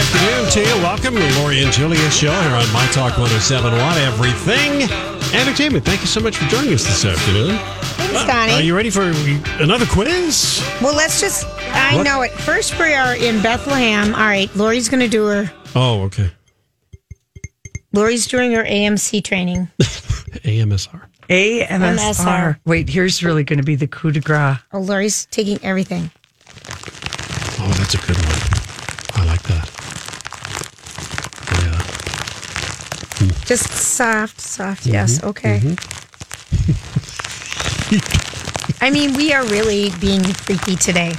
Afternoon to you. Welcome to the Lori and Julia show here on My Talk 1071 Everything Entertainment. Thank you so much for joining us this afternoon. Thanks, uh, Donnie. Are you ready for another quiz? well, let's just. I What? know it. First, we are in Bethlehem. All right, Lori's going to do her. Oh, okay. Lori's doing her AMC training. AMSR. AMSR. MSR. Wait, here's really going to be the coup de grace. Oh, Lori's taking everything. Oh, that's a good one. I like that. Yeah. Just soft, soft. Mm-hmm. Yes. Okay. I mean, we are really being freaky today.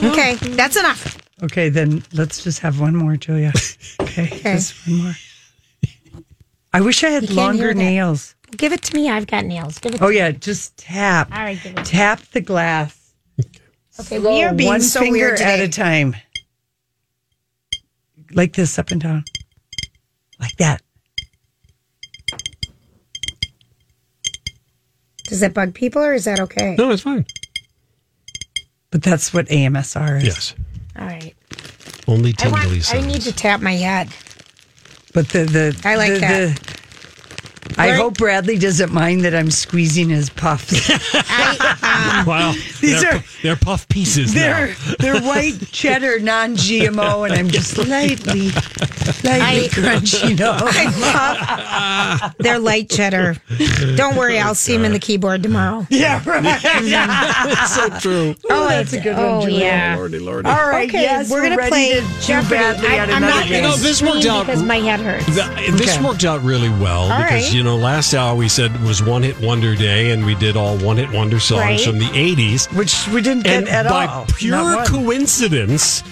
Okay, that's enough. Okay, then let's just have one more, Julia. Okay, just one more. I wish I had longer nails. Give it to me. I've got nails. Give it. Oh yeah, just tap. All right, give it. Tap the glass. Okay, we are being one so finger weird at a time. Like this, up and down. Like that. Does that bug people, or is that okay? No, it's fine. But that's what AMSR is. Yes. All right. Only I want. I sounds. need to tap my head. But the the I like the, that. The- I hope Bradley doesn't mind that I'm squeezing his puffs. I, um, Wow. These they're, are- they're puff pieces They're now. they're white cheddar, non-GMO, and I'm just lightly, lightly I- crunchy. No, They're light cheddar. Don't worry, I'll see him in the keyboard tomorrow. yeah, right. It's so true. Oh, that's a good oh, one, Julia. yeah. Lordy, lordy. All right, Okay, yes, we're gonna play to do Jeopardy. badly I, at I'm another not game. You know, this worked out- because my head hurts. Th- This Okay. worked out really well All because right. you know last hour we said was one hit wonder day and we did all one hit wonder songs Right. from the eighties. which we didn't get And at by all. pure coincidence,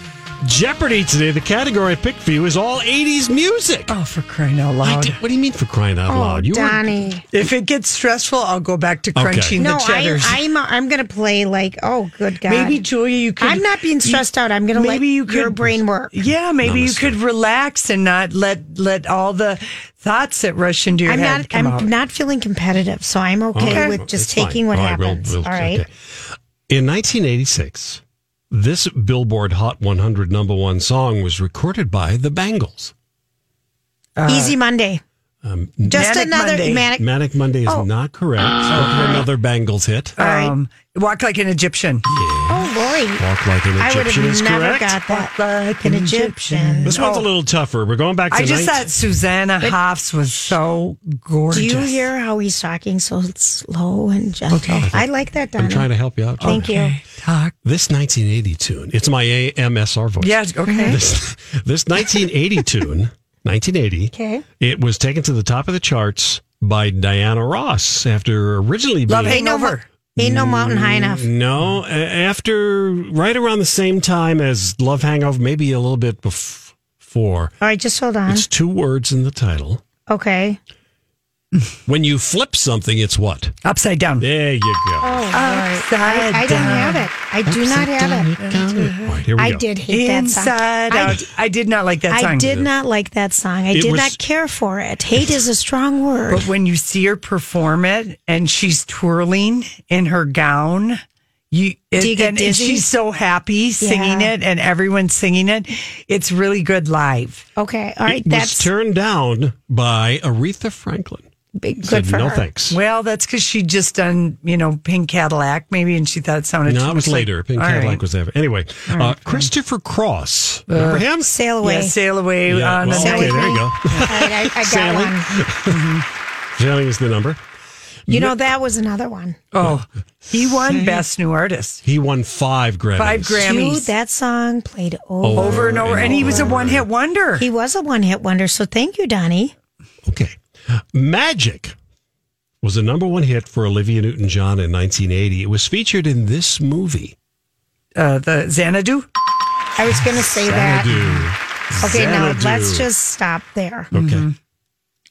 Jeopardy today, the category I picked for you is all eighties music. Oh, for crying out loud! did- what do you mean for crying out oh, loud? You were If it gets stressful, I'll go back to crunching No, the I, cheddars. I'm I'm gonna play like oh good god. maybe Julia, you could. I'm not being stressed out. I'm gonna let you could, your brain work. Yeah, maybe you could relax and not let let all the thoughts that rush into your I'm head not come I'm out. not feeling competitive, so I'm okay, Okay. with just It's fine. taking what All right, we'll- happens. we'll- All right. okay. In 1986, this Billboard Hot 100 number one song was recorded by the Bangles. Easy Monday. Um, Just Manic another Monday. manic. Manic Monday is Oh. not correct. Another Bangles hit. All right. um, walk like an Egyptian. oh, Lori. Walk like an I would Egyptian have is never correct. got that. Like An Egyptian. This one's a Oh. little tougher. We're going back to I just 19 thought Susanna Hoffs was so gorgeous. Do you hear how he's talking so slow and gentle? Okay. I like that, Donna. I'm trying to help you out. Thank you. Talk. This 1980 tune. It's my AMSR voice. Yeah, okay. This, this 1980 tune, 1980. Okay. It was taken to the top of the charts by Diana Ross after originally being Love Ain't no Over. Ain't no mountain high mm, enough. No, after right around the same time as Love Hangover, maybe a little bit before. All right, just hold on. It's two words in the title. Okay. When you flip something, it's what? Upside down. There you go. Oh, Lord. Upside I, I don't down. have it. I do not have it. All right, here we I go. did hate that song. Inside I- out. I did not like that song. I did not like that song. I It did was- not care for it. Hate is a strong word. But when you see her perform it and she's twirling in her gown, you, it, you get and, and dizzy? she's so happy singing Yeah. it and everyone's singing it. It's really good live. Okay. All right. it was That's turned down by Aretha Franklin. Big, good Said for no her. thanks. Well, that's because she just done, you know, Pink Cadillac, maybe, and she thought it sounded No, it was much like- later. Pink All Cadillac right. was there. Anyway, uh, Christopher Cross. Remember him? Sail away. Yeah, sail away Yeah, well, the okay, night. there you go. All right, I, I got Sailing. one. Sailing is the number. You know, that was another one. Oh, he won Best New Artist. He won five Grammys. Five Grammys. Dude, that song played over. over and over. And he was a one hit wonder. He was a one hit wonder. So thank you, Donnie. Okay. Magic was a number one hit for Olivia Newton John in 1980. It was featured in this movie. Uh, the Xanadu. I was going to say that. Xanadu. Okay, now let's just stop there. Okay.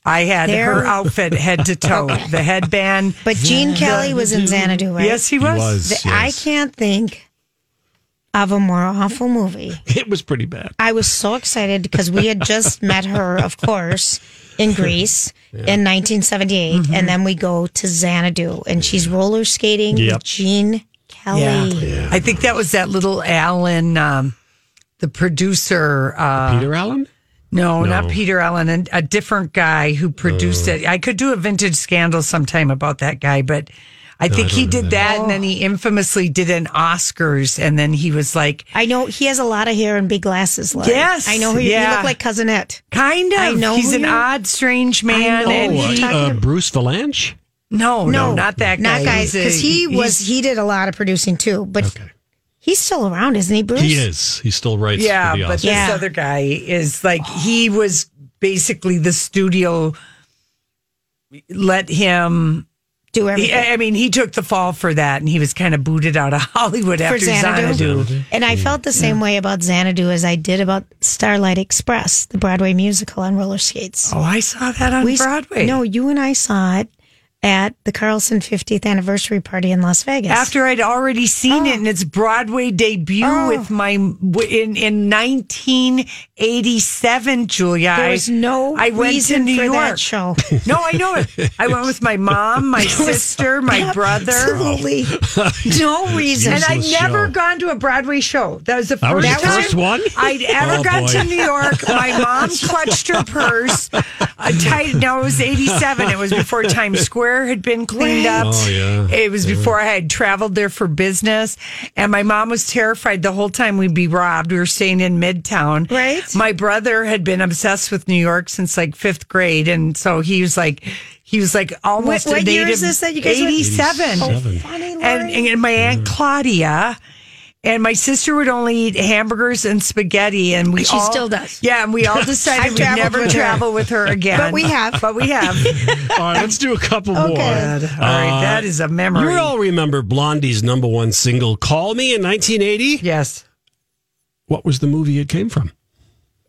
I had There- her outfit head to toe. The headband. But Gene Kelly was in Xanadu, right? Yes, he He was. was. The- I can't think of a more awful movie. It was pretty bad. I was so excited because we had just met her, of course, in Grease in 1978. Mm-hmm. And then we go to Xanadu and she's roller skating Yep. with Gene Kelly. Yeah. I think that was that little Alan, um, the producer. Uh, Peter Allen? no, No. not Peter Allen, a, a different guy who produced it. I could do a vintage scandal sometime about that guy, but I think he did that, and then he infamously did an Oscars, and then he was like, I know he has a lot of hair and big glasses. Larry. Yes, I know who you, you yeah. look like Cousin It. kind of. I know He's an you- odd, strange man, know and who Oh, he, uh, Bruce Vilanch? no, no, not that guy. Not guys, because he was he did a lot of producing too. But Okay. he's still around, isn't he, Bruce? He is. He still writes Yeah, for the but Oscars. this Yeah. other guy is like he was basically the studio let him. Do He. I mean, he took the fall for that, and he was kind of booted out of Hollywood for after Xanadu. Xanadu. And I felt the same way about Xanadu as I did about Starlight Express, the Broadway musical on roller skates. Oh, I saw that on We Broadway. No, you and I saw it at the Carlson 50th anniversary party in Las Vegas. after I'd already seen Oh. it in its Broadway debut oh. with my in in 1987, Julia. there I- was no I went reason to New York. that show. No, I know it. I went with my mom, my sister, my brother. Absolutely no reason. And I'd never show. gone to a Broadway show. That was the That was first the time first one? I'd ever Oh, gone boy. to New York. My mom clutched her purse. A tight, no, it was 87. It was before Times Square had been cleaned up. Oh, yeah. It was before I had traveled there for business. And my mom was terrified the whole time we'd be robbed. We were staying in Midtown. Right. My brother had been obsessed with New York since like fifth grade. And so he was like, he was like almost What- what a year native. is this that you guys went? 87 87. Funny, and, and my aunt mm. Claudia and my sister would only eat hamburgers and spaghetti, and we She all, still does. Yeah, and we all decided we'd traveled never with travel with her again. But we have. But we have. All right, let's do a couple more. All right, that is a memory. You all remember Blondie's number one single, Call Me, in 1980? yes. What was the movie it came from?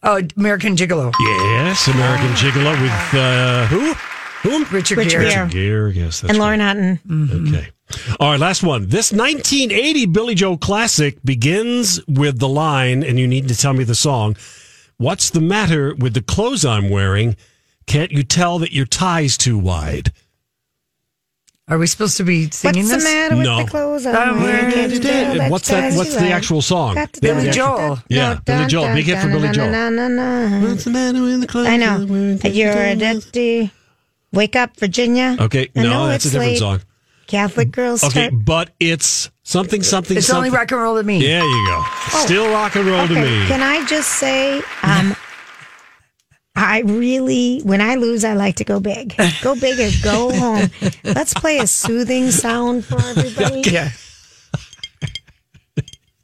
Oh, American Gigolo. Yes, American Gigolo with uh, who? Whom? Richard, Richard Gere. Gere. Gere, yes. That's and right. Lauren Hutton. Mm-hmm. Okay. All right, last one. This 1980 Billy Joel classic begins with the line, and you need to tell me the song. What's the matter with the clothes I'm wearing? Can't you tell that your tie's too wide? Are we supposed to be singing What's this? What's the matter with No. the clothes I'm I'm wearing? wearing Can't you tell that What's that? What's the actual song? Got Billy do. Joel. Yeah, No, Billy Joel. Big hit for Billy Joel. What's the matter with the clothes I I'm know. wearing? Can't you You're a that- dirty. Wake up, Virginia. Okay, I no, know that's a it's different late. song. Catholic girls. Okay, start- but it's something, something, It's something. only rock and roll to me. There you go. Still rock and roll to me. Can I just say, um, I really, when I lose, I like to go big. Go big or go home. Let's play a soothing sound for everybody. Yeah.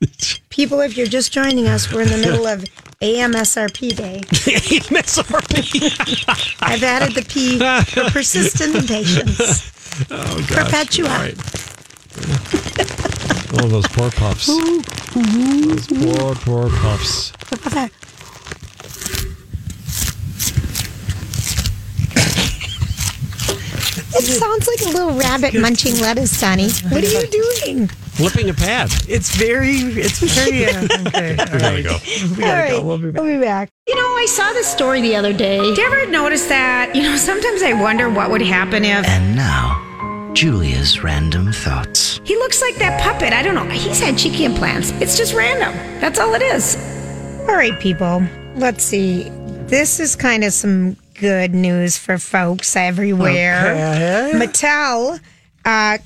People, if you're just joining us, we're in the middle of AMSRP day. AMSRP. I've added the P for persistent impatience. Oh, gosh. Perpetua. All right. Oh, those poor puffs. Those poor, poor puffs. It sounds like a little rabbit munching lettuce, Sonny. What are you doing? Flipping a pad. It's very, it's very, uh, okay. All We gotta right. go. We gotta go. We'll be back. We'll be back. You know, I saw this story the other day. Do you ever notice that? You know, sometimes I wonder what would happen if And now, Julia's random thoughts. He looks like that puppet. I don't know. He's had cheeky implants. It's just random. That's all it is. All right, people. Let's see. This is kind of some good news for folks everywhere. Mattel, uh,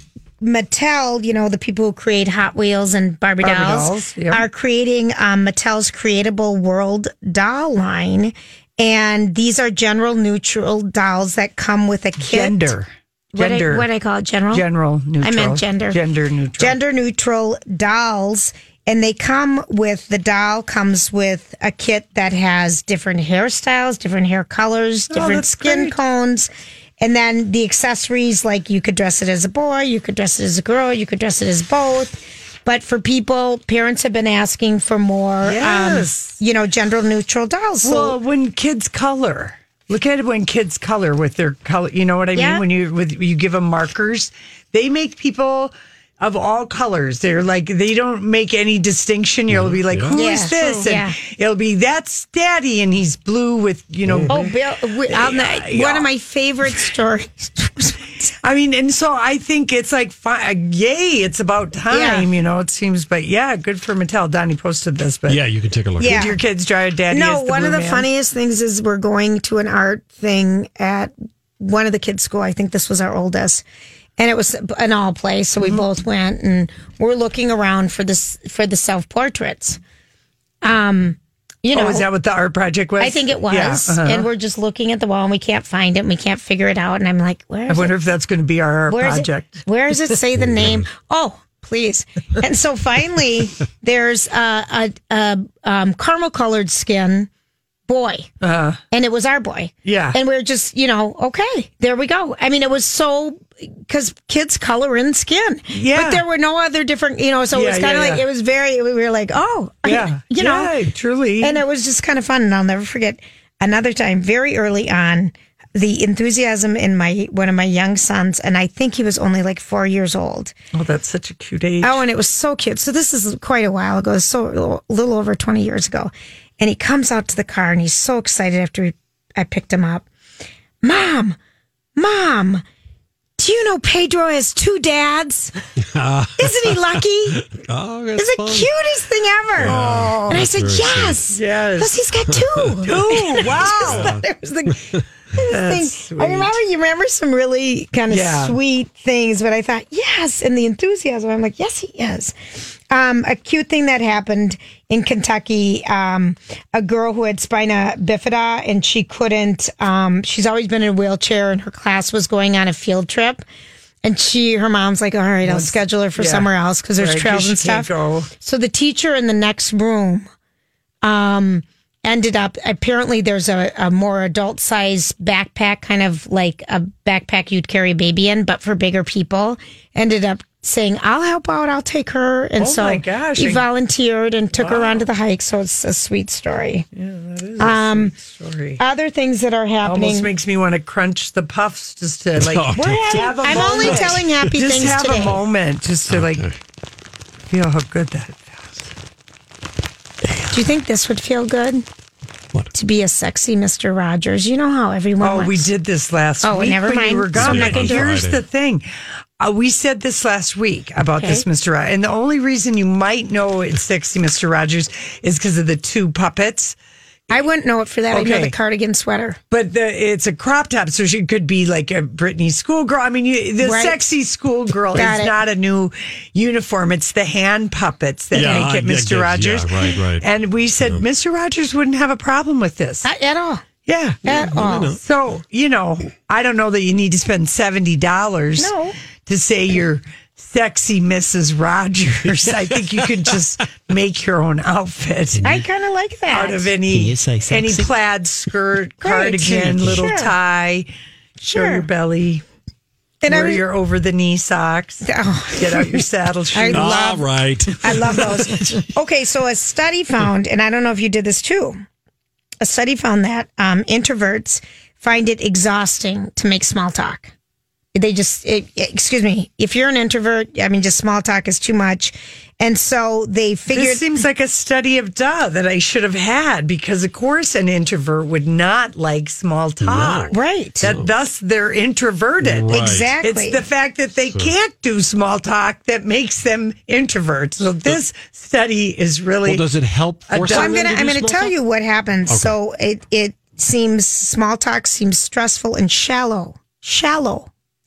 Mattel, you know, the people who create Hot Wheels and Barbie, Barbie dolls, dolls, yep. are creating um, Mattel's Creatable World doll line. And these are general neutral dolls that come with a kit. Gender. What I, what I call it, general? General neutral. I meant gender. Gender neutral. Gender neutral dolls. And they come with the doll comes with a kit that has different hairstyles, different hair colors, different Oh, skin great. cones. And then the accessories, like you could dress it as a boy, you could dress it as a girl, you could dress it as both. But for people, parents have been asking for more, Yes. um, you know, gender neutral dolls. So Well, when kids color, look at it when kids color with their color. You know what I Yeah. mean? When you with you give them markers, they make people of all colors. They're like they don't make any distinction. You'll be like, Yeah. "Who is Yeah, this?" true. And Yeah. it'll be that's Daddy, and he's blue with you know. Oh, Bill, we- on the, Yeah. one of my favorite stories. I mean, and so I think it's like, fi- uh, yay! It's about time. Yeah. You know, it seems. But yeah, good for Mattel. Donnie posted this, but Yeah, you can take a look. Yeah. Did your kids draw Daddy? No, as the one of the man? funniest things is we're going to an art thing at one of the kids' school. I think this was our oldest. And it was an all place, so we Mm-hmm. both went and we're looking around for this for the self portraits. Um, you know, Oh, is that what the art project was? I think it was, Yeah, uh-huh. and we're just looking at the wall and we can't find it and we can't figure it out. And I'm like, where I wonder it? if that's going to be our art Where is project. It, where does it say the name? Oh, please. And so finally, there's a, a, a um, caramel colored skin boy. Uh, and it was our boy. Yeah. And we are just, you know, okay, there we go. I mean, it was so because kids color in skin. Yeah. But there were no other different, you know, so it was kind of yeah, like, yeah. it was very, we were like, oh, yeah, you know, truly. and it was just kind of fun. And I'll never forget another time, very early on, the enthusiasm in my one of my young sons, and I think he was only like four years old. oh, that's such a cute age. Oh, and it was so cute. So this is quite a while ago, so a little over 20 years ago. And he comes out to the car and he's so excited after we, I picked him up. Mom, mom, do you know Pedro has two dads? Isn't he lucky? Oh, that's It's the fun. cutest thing ever. and I said, very yes. Yes. Because he's got two. Oh, wow. thought it was the That's thing. I remember you remember some really kind of Yeah. sweet things, but I thought yes, and the enthusiasm. I'm like, yes, he is. Um, a cute thing that happened in Kentucky. Um, a girl who had spina bifida and she couldn't. Um, she's always been in a wheelchair, and her class was going on a field trip. And she, her mom's like, all right, I'll schedule her for yeah. somewhere else because there's Right, trails and stuff. So the teacher in the next room um, ended up apparently there's a, a more adult size backpack, kind of like a backpack you'd carry a baby in, but for bigger people. Ended up saying, "I'll help out. I'll take her." And Oh so my gosh. he volunteered and took her onto the hike. So it's a sweet story. Yeah, um, Sorry. other things that are happening. Almost makes me want to crunch the puffs just to like. Oh, We're having- have a I'm only telling happy just things have today. a moment just to like feel how good that feels. Do you think this would feel good? What? To be a sexy Mr. Rogers. You know how everyone. Oh, wants- we did this last Oh, week. never when mind. You were gone. I'm not But gonna do it. Here's Friday. the thing. Uh, we said this last week about this Mr. Rogers. And the only reason you might know it's sexy Mr. Rogers is because of the two puppets. I wouldn't know it for that. I know Okay. the cardigan sweater. But the, it's a crop top, so she could be like a Britney schoolgirl. I mean, you, the Right. sexy schoolgirl Got is it. not a new uniform. It's the hand puppets that Yeah, make it I Mr. guess, Rogers. yeah, right, right. And we said Mr. Rogers wouldn't have a problem with this. Not at all. yeah. At all. So, you know, I don't know that you need to spend $70 No. To say you're sexy Mrs. Rogers. I think you could just make your own outfit I kind of like that. out of any like any plaid skirt, Great. cardigan, little Sure. tie, show Sure. your belly, and I wear was- your over the knee socks, Oh. get out your saddle shoes. All love- right. I love those. okay, so a study found, and I don't know if you did this too. A study found that um, introverts find it exhausting to make small talk. They just, it, excuse me, if you're an introvert, I mean, just small talk is too much. And so they figured. This seems like a study of duh that I should have had because, of course, an introvert would not like small talk. Right. That thus they're introverted. Right. Exactly. It's the fact that they can't do small talk that makes them introverts. So this study is really Well, does it help force So So I'm gonna to I'm gonna tell talk? you what happens. So it it seems small talk seems stressful and shallow. Shallow.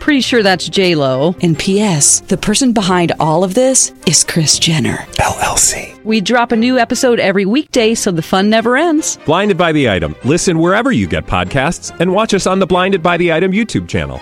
Pretty sure that's J Lo. And P.S. The person behind all of this is Kris Jenner LLC. We drop a new episode every weekday, so the fun never ends. Blinded by the item. Listen wherever you get podcasts, and watch us on the Blinded by the Item YouTube channel.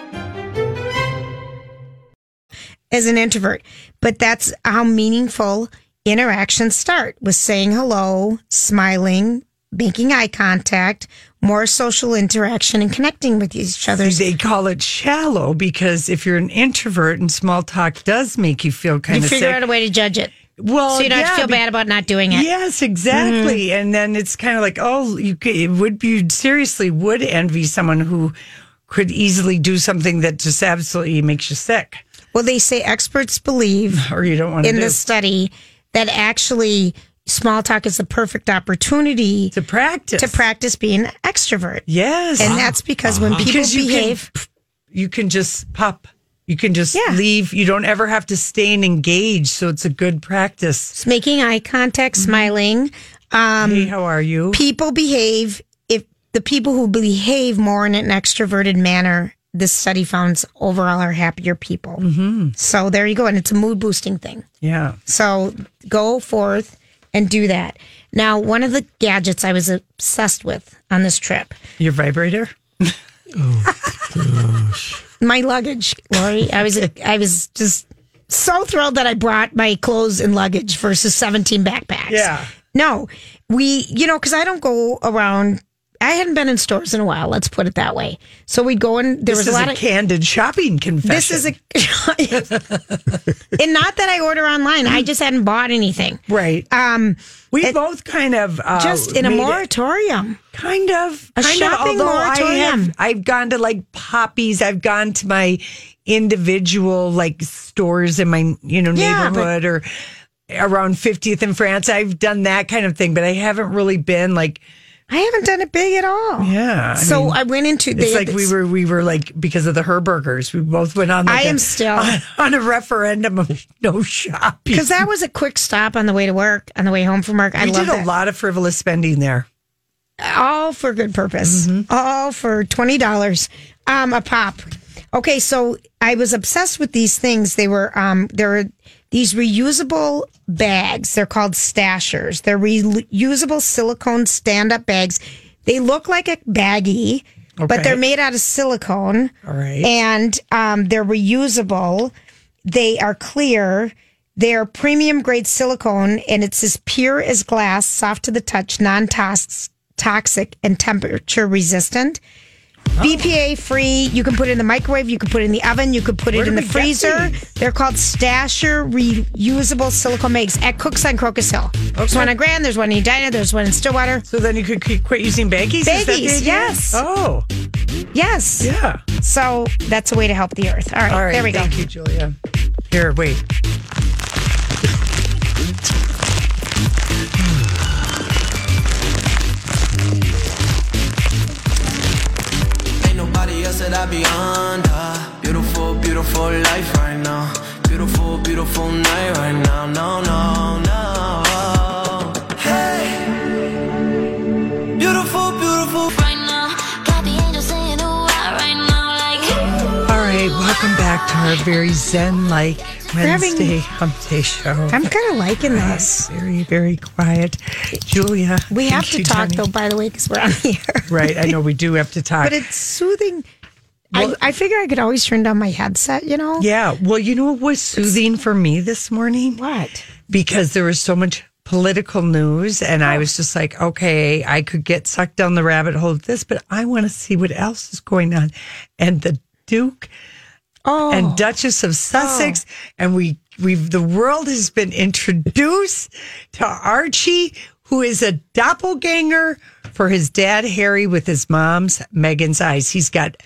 as an introvert. But that's how meaningful interactions start with saying hello, smiling, making eye contact, more social interaction, and connecting with each other. They call it shallow because if you're an introvert and small talk does make you feel kind You of figure sick. out a way to judge it. well, so you don't have yeah, to feel bad about not doing it. Yes, exactly. Mm-hmm. And then it's kind of like, oh, you could, it would be seriously would envy someone who could easily do something that just absolutely makes you sick, well, they say experts believe or you don't want to in do. this study that actually small talk is the perfect opportunity to practice. to practice being an extrovert. Yes, And that's because when people Because you behave, can, you can just pop. You can just Yeah. leave. You don't ever have to stay and engage. So it's a good practice. it's making eye contact, smiling, um, hey, how are you? people behave if the people who behave more in an extroverted manner this study found overall are happier people mm-hmm. so there you go and it's a mood boosting thing yeah. so go forth and do that now one of the gadgets i was obsessed with on this trip Your vibrator? Oh, my luggage lori i was i was just so thrilled that i brought my clothes and luggage versus 17 backpacks Yeah. No, we, you know, because I don't go around. I hadn't been in stores in a while. Let's put it that way. So we'd go in. There This was a lot a of. candid shopping confession. This is a, and not that I order online. I just hadn't bought anything. right. Um, We it- both kind of uh, just in a moratorium. kind of A kind shopping of, moratorium. have I've gone to like poppies. I've gone to my individual like stores in my you know Yeah, but- neighborhood or around 50th in France. I've done that kind of thing, but I haven't really been like I haven't done it big at all. yeah. I so mean, I went into. it's they had like we were we were like because of the Herbergers. We both went on. Like I am a- still- on, on a referendum of no shopping because that was a quick stop on the way to work, on the way home from work. I did a that. lot of frivolous spending there. all for good purpose all for $20 um a pop okay so i was obsessed with these things they were um there were these reusable bags they're called stashers they're reusable silicone stand-up bags they look like a baggie Okay. but they're made out of silicone All right. and um, they're reusable. They are clear. They are premium grade silicone, and it's as pure as glass, soft to the touch, non toxic, and temperature resistant. Uh-huh. BPA free. You can put it in the microwave. You can put it in the oven. You could put Where it in the freezer. They're called Stasher reusable silicone bags at Cooks on Crocus Hill. There's one on Grand. There's one in Edina. There's one in Stillwater. So then you could quit using baggies. Is that the Baggies, yes. Oh, Yes. yeah. So that's a way to help the earth. All right. All right. there we go. thank you, Julia. Here, wait. I be under. Beautiful, beautiful life right now. Beautiful, beautiful night right now. No, no, no. Hey, beautiful, beautiful. right now. Got the angels saying ooh ah, right now, like. All right, welcome back to our very zen-like having- Wednesday hump day show. I'm kind of liking this. very, very quiet. Julia, We have to talk Jenny. though, by the way, because we're on the air. Right, I know we do have to talk. But it's soothing. I, I figure I could always turn down my headset, you know? yeah, well, you know what was soothing for me this morning? What? Because there was so much political news, and I oh. was just like, okay, I could get sucked down the rabbit hole of this, but I want to see what else is going on. And the Duke Oh. and Duchess of Sussex, oh. and we we've the world has been introduced to Archie, who is a doppelganger for his dad Harry with his mom's Meghan's eyes. He's got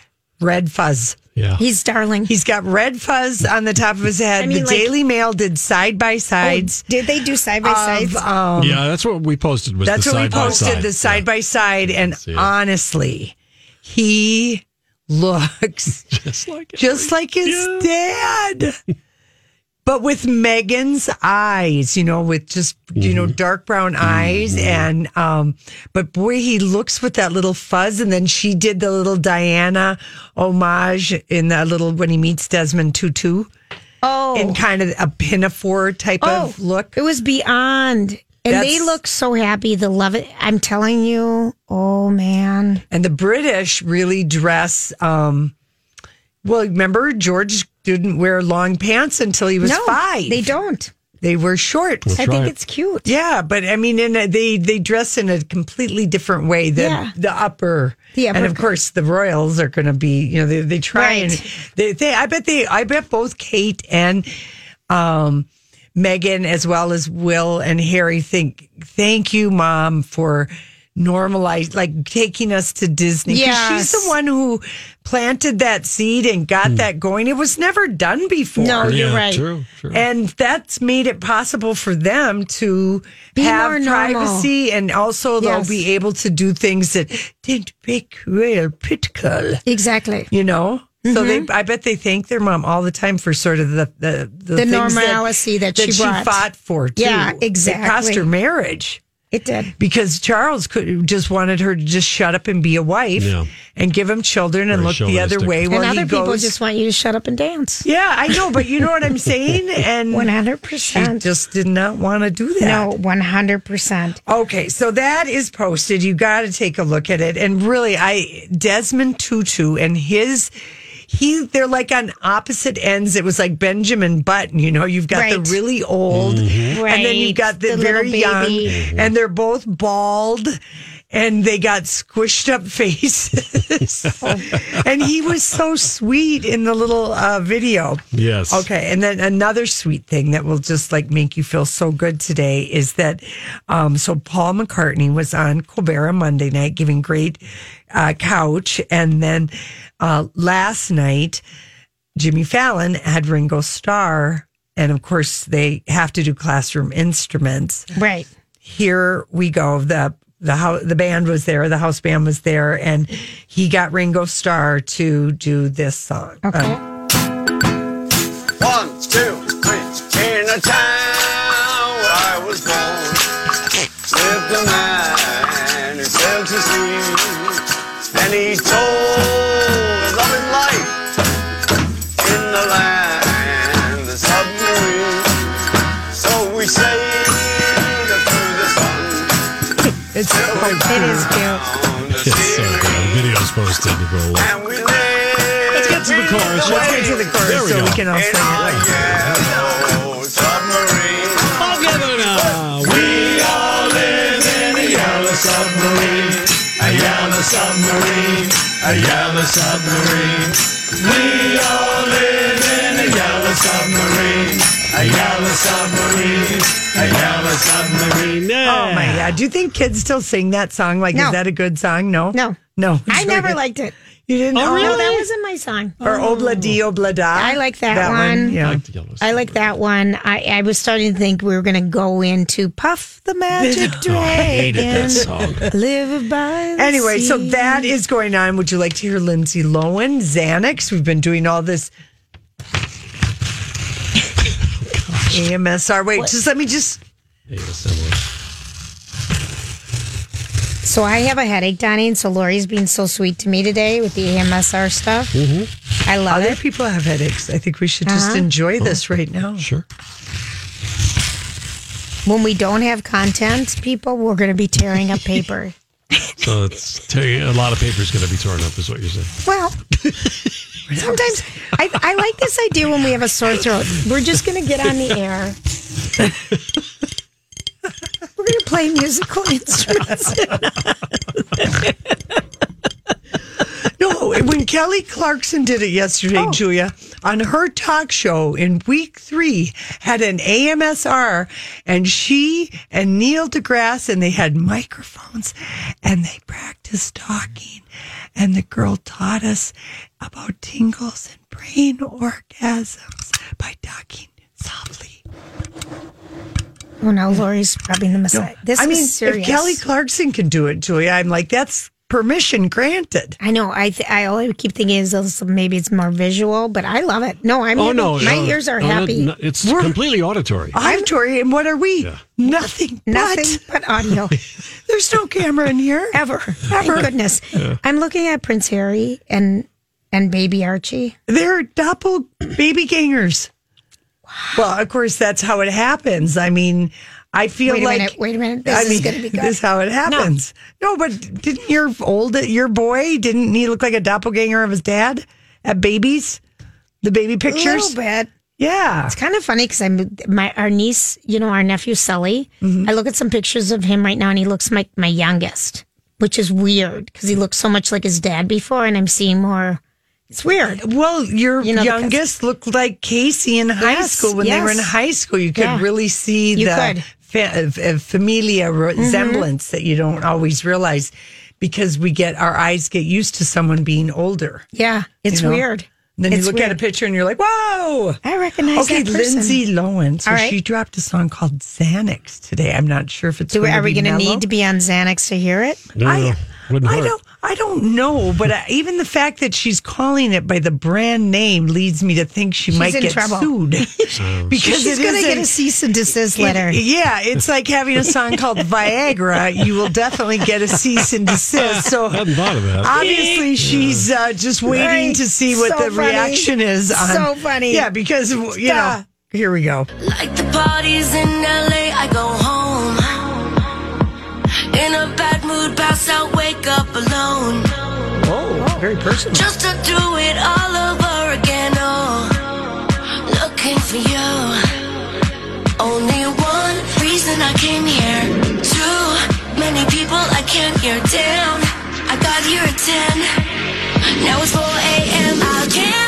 red fuzz. Yeah. He's darling. He's got red fuzz on the top of his head. I mean, the like- Daily Mail did side by sides. Did they do side by sides? Um, yeah, that's what we posted. Was that's the what we side by posted side. the side by side, and honestly, he looks just like just like his dad. But with Meghan's eyes, you know, with just you know dark brown eyes, and um, but boy, he looks with that little fuzz. And then she did the little Diana homage in that little when he meets Desmond Tutu oh, in kind of a pinafore type oh, of look. It was beyond. And they That's- look so happy. The love it. I'm telling you. Oh man. And the British really dress. Um, well, remember George didn't wear long pants until he was no, five. they don't. They were short. I think it's cute. Yeah, but I mean, in a, they they dress in a completely different way. than Yeah. the upper, The upper and of course the royals are going to be. You know, they they try Right. and they, they. I bet they. I bet both Kate and um, Meghan, as well as Will and Harry, think thank you, mom, for normalize like taking us to Disney. Yeah, she's the one who planted that seed and got hmm. that going. It was never done before. No, you're Yeah, right. true, true. And that's made it possible for them to Be have more normal. privacy and also they'll be able to do things that didn't make real critical, Exactly. you know? So they, mm-hmm. I bet they thank their mom all the time for sort of the the, The things normalcy that she brought. fought for. Too. Yeah, It cost her marriage It did. because Charles could just wanted her to just shut up and be a wife Yeah. and give him children and Very look the other way And while he other people goes. just want you to shut up and dance. yeah, I know, but you know what I'm saying, and One hundred she percent. just did not want to do that. No, one hundred percent. Okay, so that is posted. You got to take a look at it. And really, I Desmond Tutu and his he they're like on opposite ends. It was like Benjamin Button. You know, you've got Right. the really old, and then you've got the, the very young, baby. and they're both bald. And they got squished up faces. and he was so sweet in the little uh, video. Yes. Okay, and then another sweet thing that will just like make you feel so good today is that um so Paul McCartney was on Colbert Monday night giving great uh couch and then uh last night Jimmy Fallon had Ringo Starr and of course they have to do classroom instruments. Right. Here we go. The the house, the band was there, the house band was there, and he got Ringo Starr to do this song. Okay. Um, One, two, three. In a town It is cute. It's so good. The video's posted. We'll, And we lived Let's get to the chorus. Let's get to the chorus There we so go. we can all in sing a it. yellow submarine. All together now. We all live in a yellow submarine, a yellow submarine, a yellow submarine. We all live in a yellow submarine, a yellow submarine, a yellow submarine. Oh my god! Do you think kids still sing that song? Like, No. is that a good song? No, No. no. I never really- liked it. You didn't? Oh, No, really? that wasn't my song. Or Obla Di Obla Da. I like that one. Yeah. like the yellow I like that one. I, I was starting to think we were going to go into Puff the Magic Oh, I hated Dragon. that song. Live by the Anyway, so sea. that is going on. Would you like to hear Lindsay Lohan, Xanax? We've been doing all this AMSR. Wait, just let me just. Yeah. So I have a headache, Donnie, and so Lori's being so sweet to me today with the AMSR stuff. Mm-hmm. I love Other it. people have headaches. I think we should just Uh-huh. enjoy this right now. Sure. When we don't have content, people, we're going to be tearing up paper. So it's a lot of paper is going to be torn up, is what you're saying. Well, sometimes I, I like this idea when we have a sore throat. We're just going to get on the air. We're going to play musical instruments. No, when Kelly Clarkson did it yesterday, oh. Julia, on her talk show in week three, had an AMSR, and she and Neil deGrasse, and they had microphones, and they practiced talking, and the girl taught us about tingles and brain orgasms by talking softly. oh no, Lori's rubbing the Messiah. this I mean, serious. if Kelly Clarkson can do it, Julia, I'm like, that's permission granted. I know. I th- I always keep thinking is this- maybe it's more visual, but I love it. No, I'm oh happy. no, my no, ears are no, happy. no, it's completely auditory. Auditory, and what are we? Nothing. Nothing but, but audio. There's no camera in here. Ever. Thank goodness. I'm looking at Prince Harry and and baby Archie. They're doppel baby gangers. Well, of course, that's how it happens. I mean, I feel Wait a like minute, wait a minute. This I is mean, gonna be good. This is how it happens. No. but didn't your old your boy didn't he look like a doppelganger of his dad at babies? The baby pictures. A pictures. little bit. Yeah, It's kind of funny because I'm my our niece, you know, our nephew Sully. Mm-hmm. I look at some pictures of him right now, and he looks like my youngest, which is weird because he looked so much like his dad before, and I'm seeing more. It's weird. Well, your You know, youngest looked like Casey in high Yes, school when they were in high school. You could Yeah. really see You the could. Fa- uh, familia resemblance that you don't always realize because we get our eyes get used to someone being older. Yeah, it's You know? weird. And then It's you look at a picture and you're like, "Whoa!" I recognize Okay, that person. Lindsay Lohan. So All right. she dropped a song called Xanax today. I'm not sure if it's. Do, going are we going to need to be on Xanax to hear it? No, I, wouldn't I hurt. don't. I don't know, but uh, even the fact that she's calling it by the brand name leads me to think she She's might in get trouble. sued because She's going to get a- a cease and desist it- letter. yeah, it's like having a song called Viagra. You will definitely get a cease and desist. So I hadn't thought of obviously, she's uh, just waiting Right. to see what So the funny. reaction is. On, So funny. Yeah, because you know. Here we go. Like the parties in LA, I go home. In a bad mood, pass out, wake up alone. Oh, very personal. Just to do it all over again. Oh, looking for you. Only one reason I came here. Too many people I can't hear down. I got here at 10. Now it's 4 a.m. I can't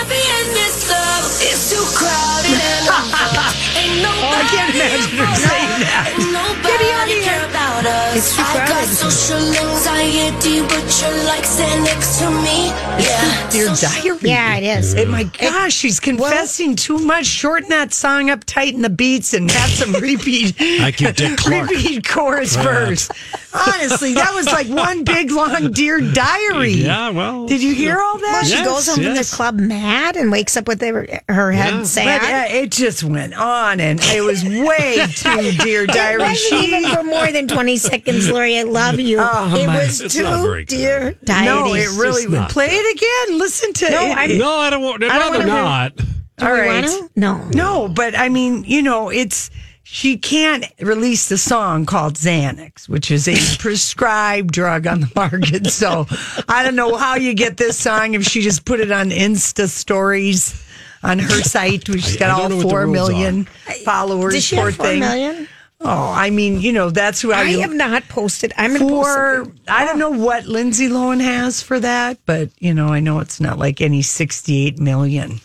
I can't imagine her saying that. Ain't nobody care about us. It's too I got social anxiety, but you're like Xanax to me. Yeah. Dear diary. Yeah, it is. Oh my gosh, she's confessing too much. Shorten that song up, tighten the beats, and have some repeat. I you, Dick Clark. repeat chorus Right. verse. Honestly, that was like one big long dear diary. Yeah, well. Did you hear all that? Well, she Yes, goes home from the club mad and wakes up with her, her head Yeah. But sad. uh, it just went on, and it was way too dear It diary. wasn't She even for more than 20 seconds, Lori. I love you. Oh, oh it my- was It's too not very good. dear diary. no, it really. just not. Play it again. Listen to No, it. I'm- No, I don't want. I'd I don't rather wanna hear- not. Do All we right. want to? No. No, but I mean, you know, it's she can't release the song called Xanax, which is a prescribed drug on the market. So I don't know how you get this song if she just put it on Insta stories on her site, which has got all four million. the four rules million followers. Does she poor have four thing. million? Oh, I mean, you know, that's who I, I have not posted. I'm going to post for. it. I don't know what Lindsay Lohan has for that, but you know, I know it's not like any sixty-eight million.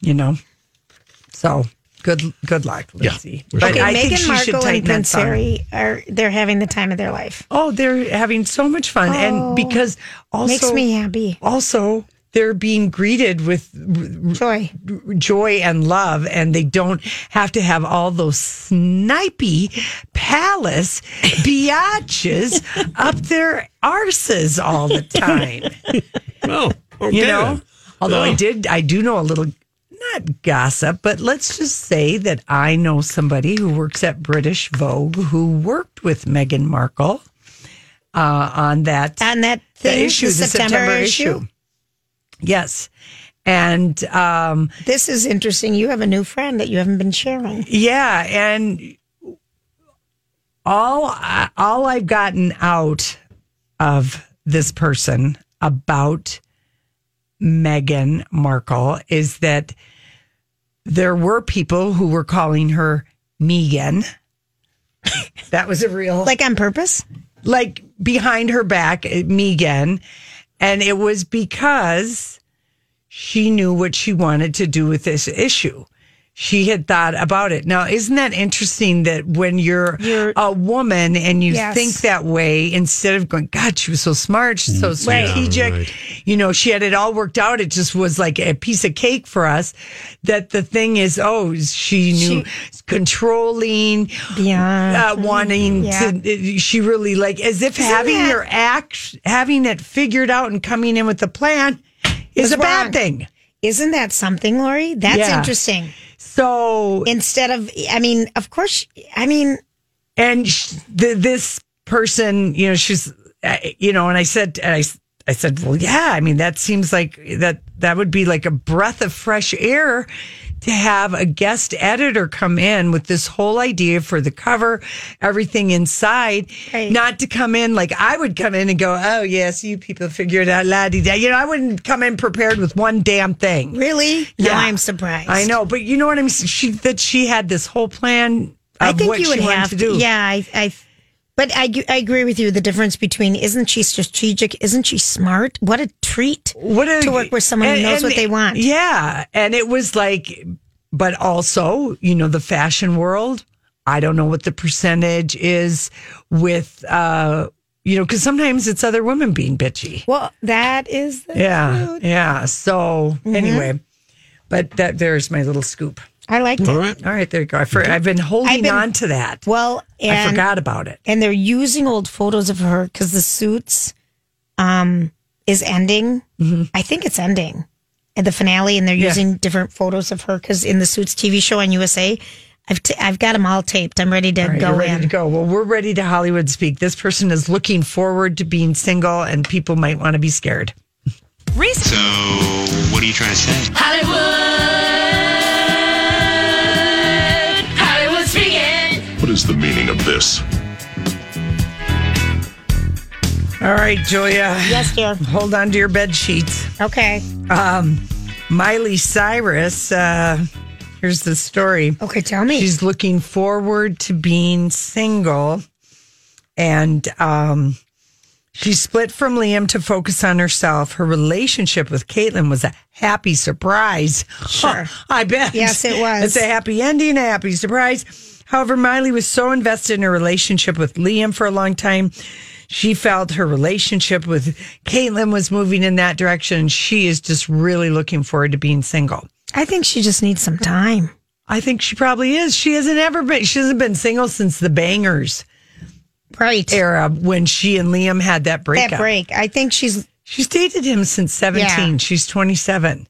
You know, so good. Good luck, Lindsay. We're But Okay, I think Meghan she should Markle tighten and that Prince. Harry are they're having the time of their life. Oh, they're having so much fun, and oh. because also Makes me happy. Also, they're being greeted with Joy. joy and love, and they don't have to have all those snipey palace biatches up their arses all the time. Oh, okay. you know, then. although I Oh. did, I do know a little. Not gossip, but let's just say that I know somebody who works at British Vogue who worked with Meghan Markle uh, on that On that the thing, issue, the September, issue. Yes. And um, This is interesting. You have a new friend that you haven't been sharing. yeah, and all all I've gotten out of this person about Meghan Markle is that there were people who were calling her Megan That was a real Like on purpose? like behind her back, Megan, and it was because she knew what she wanted to do with this issue. She had thought about it. Now, isn't that interesting that when you're, a woman and you Yes. think that way, instead of going, God, she was so smart, she's so mm-hmm. strategic, you know, she had it all worked out. It just was like a piece of cake for us. That the thing is, oh, she knew controlling, uh, mm-hmm. Yeah. uh, wanting Yeah. to, she really like, as if having that- your act, having it figured out and coming in with a plan is Was a bad thing. Isn't that something, Lori? That's Yeah. interesting. So Instead of, I mean, of course, I mean, and sh- the, this person, you know, she's, uh, you know, and I said, and I, I said, well, yeah, I mean, that seems like that, that would be like a breath of fresh air to have a guest editor come in with this whole idea for the cover, everything inside, Right. not to come in like I would come in and go, oh, yes, you people figured out, la di da. You know, I wouldn't come in prepared with one damn thing. really? Yeah. Now I'm surprised. I know, but you know what I mean? She, that she had this whole plan of I think what you would have to do. Yeah, I, I, but I, I agree with you. The difference between isn't she strategic? Isn't she smart? What a treat what a, to work with someone and- who knows what they want. Yeah. And it was like, but also, you know, the fashion world, I don't know what the percentage is with, uh, you know, because sometimes it's other women being bitchy. Well, that is the Yeah. Yeah. So Mm-hmm. anyway, but that there's my little scoop. I liked it. All right. All right. There you go. I for, I've been holding I've been- on to that. Well, I forgot about it. and they're using old photos of her because the suits um is ending. I think it's ending at the finale, and they're Mm-hmm. Yeah. using different photos of her because in the Suits TV show on USA, I've t- I've got them all taped. I'm ready to All right, go ready in. to go. Well, we're ready to Hollywood speak. This person is looking forward to being single, and people might want to be scared. So, what are you trying to say? Hollywood, is the meaning of this? All right, Julia. Yes, dear. Hold on to your bed sheets. Okay. Um, Miley Cyrus. Uh, here's the story. Okay, tell me. She's looking forward to being single, and um, she split from Liam to focus on herself. Her relationship with Kaitlynn was a happy surprise. Sure. I bet. Yes, it was. It's a happy ending, a happy surprise. However, Miley was so invested in her relationship with Liam for a long time. She felt her relationship with Kaitlynn was moving in that direction. She is just really looking forward to being single. I think she just needs some time. I think she probably is. She hasn't ever been. She hasn't been single since the Bangerz Right. era when she and Liam had that breakup. That break. I think she's She's dated him since seventeen. Yeah. She's twenty seven.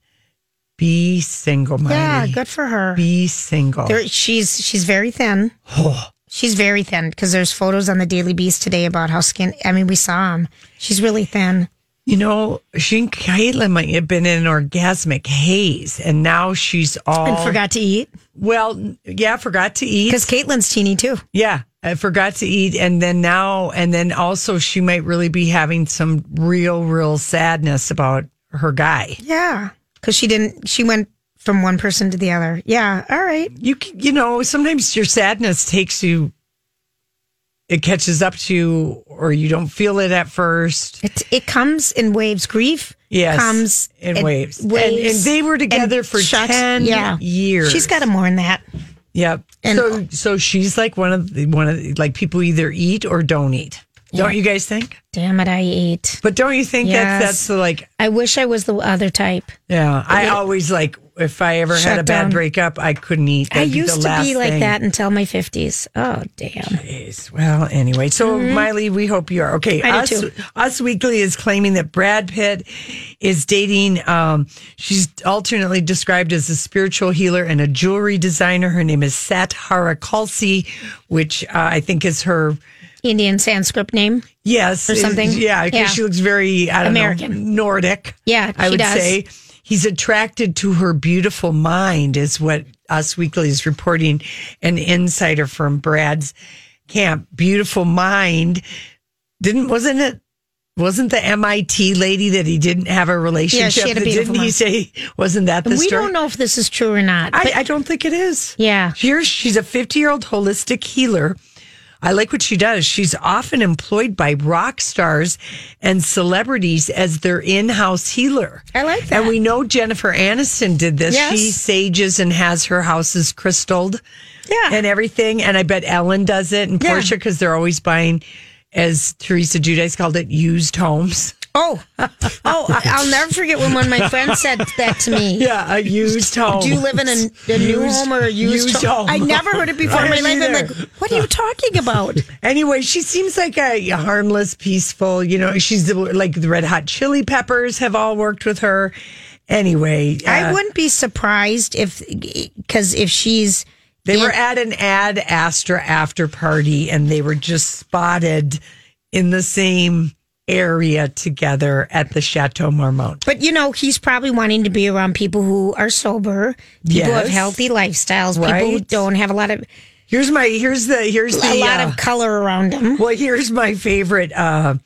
Be single, Miley. yeah, good for her. Be single. There, she's she's very thin. Oh. She's very thin because there's photos on the Daily Beast today about how skin. I mean, we saw him. She's really thin. You know, she and Kaitlynn might have been in an orgasmic haze, and now she's all And forgot to eat Well, yeah, forgot to eat because Kaitlynn's teeny too. Yeah, I forgot to eat, and then now, and then also, she might really be having some real, real sadness about her guy. Yeah, because she didn't. She went from one person to the other. Yeah. All right. You you know, sometimes your sadness takes you. It catches up to you, or you don't feel it at first. It it comes in waves. Grief. Yes, comes in waves. And- and they were together for shucks. 10 years. She's got to mourn that. Yep. And- so, so she's like one of the one of the, like people either eat or don't eat. Don't you guys think? Damn it, I eat. But don't you think Yes. that that's like? I wish I was the other type. Yeah, I It- always like if I ever had a bad down. breakup, I couldn't eat. I That'd be the used to last be like thing. that until my fifties. Oh damn. Jeez. Well, anyway, so Miley, we hope you are okay. Mm-hmm. I Us, do too. Us Weekly is claiming that Brad Pitt is dating. Um, she's alternately described as a spiritual healer and a jewelry designer. Her name is Sat Hari Khalsa, which uh, I think is her. Indian Sanskrit name. Yes, Or something? Yeah, because Yeah. she looks very I don't American. know, Nordic. Yeah, I would does. say he's attracted to her beautiful mind, is what Us Weekly is reporting. An insider from Brad's camp, beautiful mind. Didn't wasn't it? Wasn't the MIT lady that he didn't have a relationship? had a beautiful didn't he mind. say? Wasn't that the we story? don't know if this is true or not. I, I don't think it is. yeah. Here, she's a 50 year old holistic healer I like what she does. She's often employed by rock stars and celebrities as their in-house healer. I like that. And we know Jennifer Aniston did this. Yes. She sages and has her houses crystalled. Yeah. And everything. And I bet Ellen does it and Yeah. Portia because they're always buying, as Teresa Giudice called it, used homes. Oh, oh! I- I'll never forget when one of my friends said that to me. Yeah, a used home. Do you live in a, a new Used- home or a used, used home? home. I never heard it before in my I life. I'm like, what are you talking about? Anyway, she seems like a harmless, peaceful. You know, she's the- like the Red Hot Chili Peppers have all worked with her. Anyway, I uh, wouldn't be surprised if, because if she's They in- were at an Ad Astra after party, and they were just spotted in the same area together at the Chateau Marmont. But you know, he's probably wanting to be around people who are sober, people who have healthy lifestyles, people who don't have a lot of Here's my here's the here's the a lot uh, of color around them. Well, here's my favorite. Uh,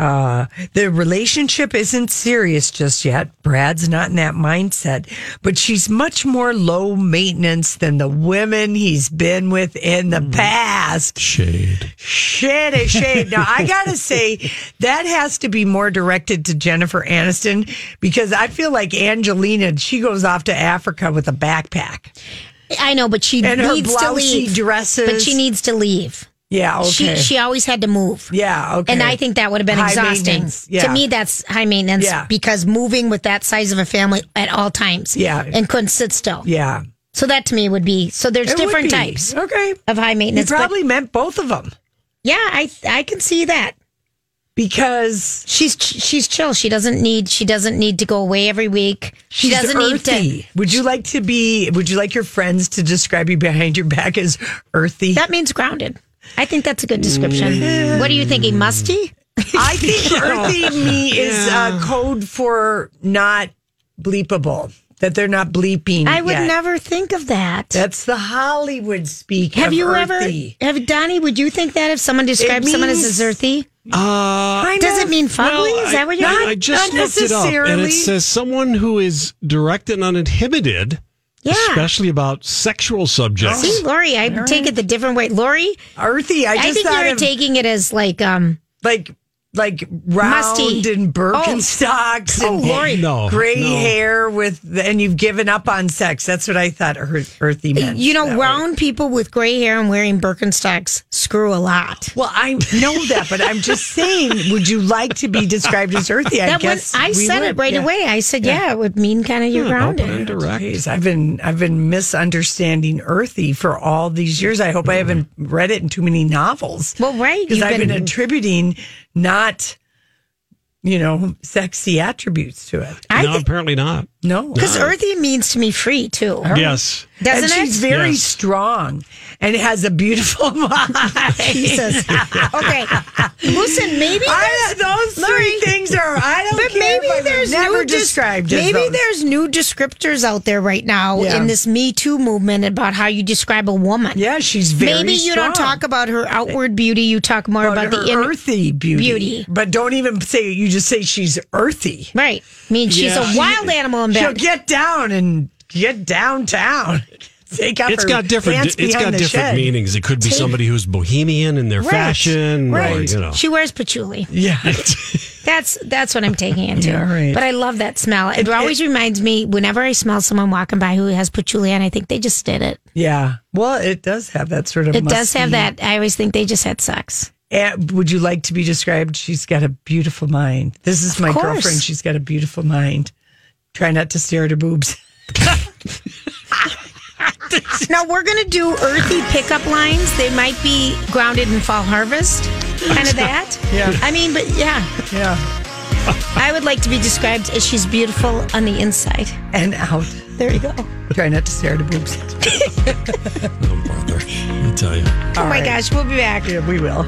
uh, the relationship isn't serious just yet. Brad's not in that mindset, but she's much more low maintenance than the women he's been with in the past. Shade. Shade, eh, shade. Now, I gotta say, that has to be more directed to Jennifer Aniston because I feel like Angelina, she goes off to Africa with a backpack. I know, but she And her needs to leave. dresses. But she needs to leave. Yeah, okay. She she always had to move. yeah, okay. And I think that would have been High exhausting. yeah. To me, that's high maintenance Yeah. because moving with that size of a family at all times. Yeah. And couldn't sit still. Yeah. So that to me would be so there's It different types Okay. of high You maintenance. but- probably meant both of them yeah, I I can see that. because She's she's chill. She doesn't need she doesn't need to go away every week. She she's doesn't earthy. need to. Would you like to be? Would you like your friends to describe you behind your back as earthy? That means grounded. I think that's a good description. What are you thinking? Musty? I think earthy me is uh, code for not bleepable. That they're not bleeping. I would yet. never think of that. That's the Hollywood speak. have of you earthy. ever have Donnie? Would you think that if someone describes someone as means- as earthy? Uh, Kind Does of. it mean fugly? Is that what you're? I, I just not looked it up, and it says someone who is direct and uninhibited, yeah. especially about sexual subjects. See, Lori, I take it the different way. Lori, earthy? I I, think thought you're of taking it as like um like like round Musty. and Birkenstocks Oh, and oh, Lori. No, gray no. hair with and you've given up on sex. That's what I thought earthy meant. you know that way. round people with gray hair and wearing Birkenstocks screw a lot. Well, I know that, but I'm just saying. Would you like to be described as earthy? I that when guess I we said it right yeah. away. I said, yeah, it would mean kind of you're Yeah, open grounded. and direct. Jeez, I've been I've been misunderstanding earthy for all these years. I hope I haven't read it in too many novels. Well, right, because I've been, been- attributing not, you know, sexy attributes to it. I no, think apparently not. No, because earthy means to me free too. Yes. Doesn't and it? she's very Yes. strong and has a beautiful mind. Jesus. okay. Listen, maybe I, those Lori, three things are. I don't but care. maybe if I've there's never new des- described. as Maybe those. there's new descriptors out there right now Yeah. in this Me Too movement about how you describe a woman. Yeah, she's very. Strong. Maybe you don't talk about her outward beauty. You talk more about, about, her the inner earthy beauty. beauty. But don't even say you just say she's earthy. Right. I mean, she's Yeah. a wild animal in She'll get down and get downtown. Take up It's her got different. pants It's behind got different shed. meanings. It could be somebody who's bohemian in their Right. fashion, or Right. you know. She wears patchouli. Yeah. That's that's what I'm taking into. Yeah, right. But I love that smell. It, always reminds me whenever I smell someone walking by who has patchouli on, I think they just did it. yeah. Well, it does have that sort of. It does have that. I always think they just had sex. Eh, would you like to be described? She's got a beautiful mind. This is my course. girlfriend. She's got a beautiful mind. Try not to stare at her boobs. Now we're gonna do earthy pickup lines. They might be grounded in fall harvest, kind of that. Yeah. I mean, but yeah, Yeah. I would like to be described as she's beautiful on the inside. And out. There you go. Try not to stare at her boobs. Don't bother. I tell you. oh my gosh, we'll be back. Yeah, we will.